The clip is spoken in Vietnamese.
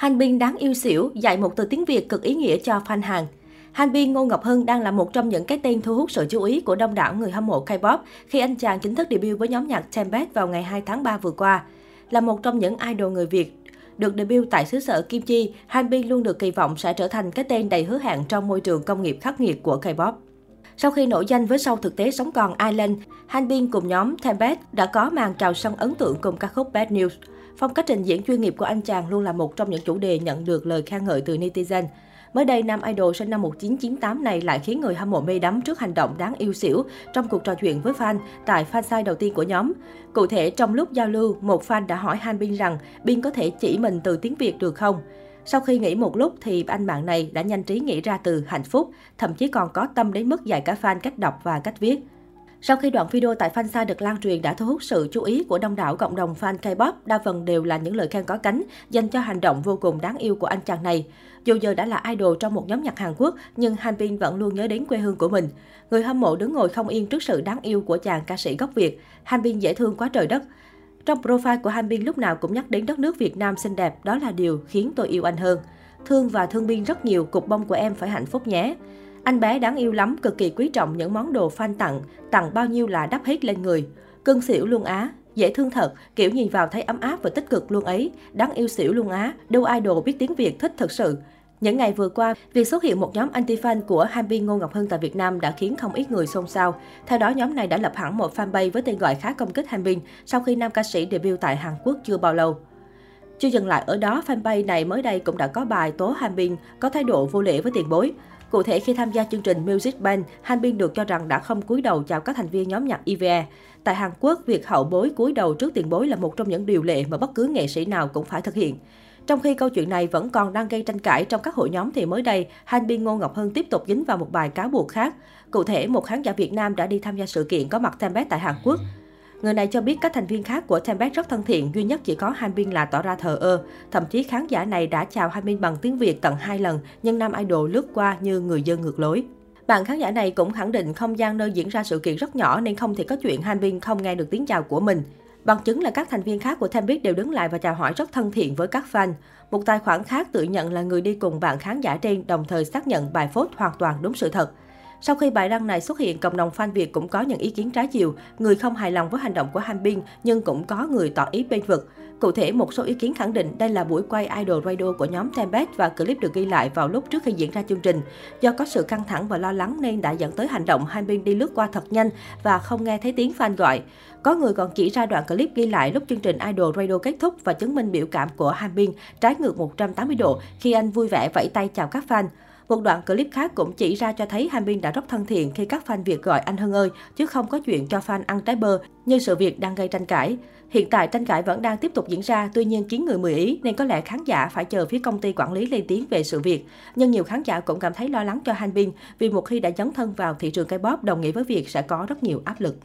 Han Bin đáng yêu xỉu, dạy một từ tiếng Việt cực ý nghĩa cho fan hàng. Han Bin Ngô Ngọc Hưng đang là một trong những cái tên thu hút sự chú ý của đông đảo người hâm mộ K-pop khi anh chàng chính thức debut với nhóm nhạc Tempest vào ngày 2 tháng 3 vừa qua. Là một trong những idol người Việt được debut tại xứ sở Kim Chi, Han Bin luôn được kỳ vọng sẽ trở thành cái tên đầy hứa hẹn trong môi trường công nghiệp khắc nghiệt của K-pop. Sau khi nổi danh với sau thực tế sống còn Island, Hanbin cùng nhóm Tempest đã có màn chào sân ấn tượng cùng ca khúc Bad News. Phong cách trình diễn chuyên nghiệp của anh chàng luôn là một trong những chủ đề nhận được lời khen ngợi từ netizen. Mới đây, nam idol sinh năm 1998 này lại khiến người hâm mộ mê đắm trước hành động đáng yêu xỉu trong cuộc trò chuyện với fan tại fansite đầu tiên của nhóm. Cụ thể, trong lúc giao lưu, một fan đã hỏi Han Bin rằng Bin có thể chỉ mình từ tiếng Việt được không? Sau khi nghĩ một lúc thì anh bạn này đã nhanh trí nghĩ ra từ hạnh phúc, thậm chí còn có tâm đến mức dạy cả fan cách đọc và cách viết. Sau khi đoạn video tại fansite được lan truyền đã thu hút sự chú ý của đông đảo cộng đồng fan K-pop, đa phần đều là những lời khen có cánh dành cho hành động vô cùng đáng yêu của anh chàng này. Dù giờ đã là idol trong một nhóm nhạc Hàn Quốc, nhưng Han Bin vẫn luôn nhớ đến quê hương của mình. Người hâm mộ đứng ngồi không yên trước sự đáng yêu của chàng ca sĩ gốc Việt. Han Bin dễ thương quá trời đất. Trong profile của Han Bin lúc nào cũng nhắc đến đất nước Việt Nam xinh đẹp, đó là điều khiến tôi yêu anh hơn. Thương và thương Bin rất nhiều, cục bông của em phải hạnh phúc nhé. Anh bé đáng yêu lắm, cực kỳ quý trọng những món đồ fan tặng, tặng bao nhiêu là đắp hết lên người. Cưng xỉu luôn á, dễ thương thật, kiểu nhìn vào thấy ấm áp và tích cực luôn ấy. Đáng yêu xỉu luôn á, đâu idol biết tiếng Việt thích thật sự. Những ngày vừa qua, việc xuất hiện một nhóm anti-fan của Hanbin Ngô Ngọc Hưng tại Việt Nam đã khiến không ít người xôn xao. Theo đó, nhóm này đã lập hẳn một fanpage với tên gọi khá công kích Hanbin sau khi nam ca sĩ debut tại Hàn Quốc chưa bao lâu. Chưa dừng lại ở đó, fanpage này mới đây cũng đã có bài tố Hanbin có thái độ vô lễ với tiền bối. Cụ thể, khi tham gia chương trình Music Bank, Hanbin được cho rằng đã không cúi đầu chào các thành viên nhóm nhạc EVE. Tại Hàn Quốc, việc hậu bối cúi đầu trước tiền bối là một trong những điều lệ mà bất cứ nghệ sĩ nào cũng phải thực hiện. Trong khi câu chuyện này vẫn còn đang gây tranh cãi trong các hội nhóm thì mới đây, Hành Biên Ngô Ngọc Hân tiếp tục dính vào một bài cáo buộc khác. Cụ thể, một khán giả Việt Nam đã đi tham gia sự kiện có mặt Tempest tại Hàn Quốc. Người này cho biết các thành viên khác của Tempest rất thân thiện, duy nhất chỉ có Han Bin là tỏ ra thờ ơ. Thậm chí khán giả này đã chào Han Bin bằng tiếng Việt tận hai lần, nhưng nam idol lướt qua như người dân ngược lối. Bạn khán giả này cũng khẳng định không gian nơi diễn ra sự kiện rất nhỏ nên không thể có chuyện Han Bin không nghe được tiếng chào của mình. Bằng chứng là các thành viên khác của Tempest đều đứng lại và chào hỏi rất thân thiện với các fan. Một tài khoản khác tự nhận là người đi cùng bạn khán giả trên, đồng thời xác nhận bài phốt hoàn toàn đúng sự thật. Sau khi bài đăng này xuất hiện, cộng đồng fan Việt cũng có những ý kiến trái chiều. Người không hài lòng với hành động của Hanbin, nhưng cũng có người tỏ ý bên vực. Cụ thể, một số ý kiến khẳng định đây là buổi quay Idol Radio của nhóm Tempest và clip được ghi lại vào lúc trước khi diễn ra chương trình. Do có sự căng thẳng và lo lắng nên đã dẫn tới hành động Hanbin đi lướt qua thật nhanh và không nghe thấy tiếng fan gọi. Có người còn chỉ ra đoạn clip ghi lại lúc chương trình Idol Radio kết thúc và chứng minh biểu cảm của Hanbin trái ngược 180 độ khi anh vui vẻ vẫy tay chào các fan. Một đoạn clip khác cũng chỉ ra cho thấy Han đã rất thân thiện khi các fan Việt gọi anh Hưng ơi, chứ không có chuyện cho fan ăn trái bơ như sự việc đang gây tranh cãi. Hiện tại tranh cãi vẫn đang tiếp tục diễn ra, tuy nhiên kiến người mười ý nên có lẽ khán giả phải chờ phía công ty quản lý lên tiếng về sự việc. Nhưng nhiều khán giả cũng cảm thấy lo lắng cho Hanbin vì một khi đã dấn thân vào thị trường K-pop đồng nghĩa với việc sẽ có rất nhiều áp lực.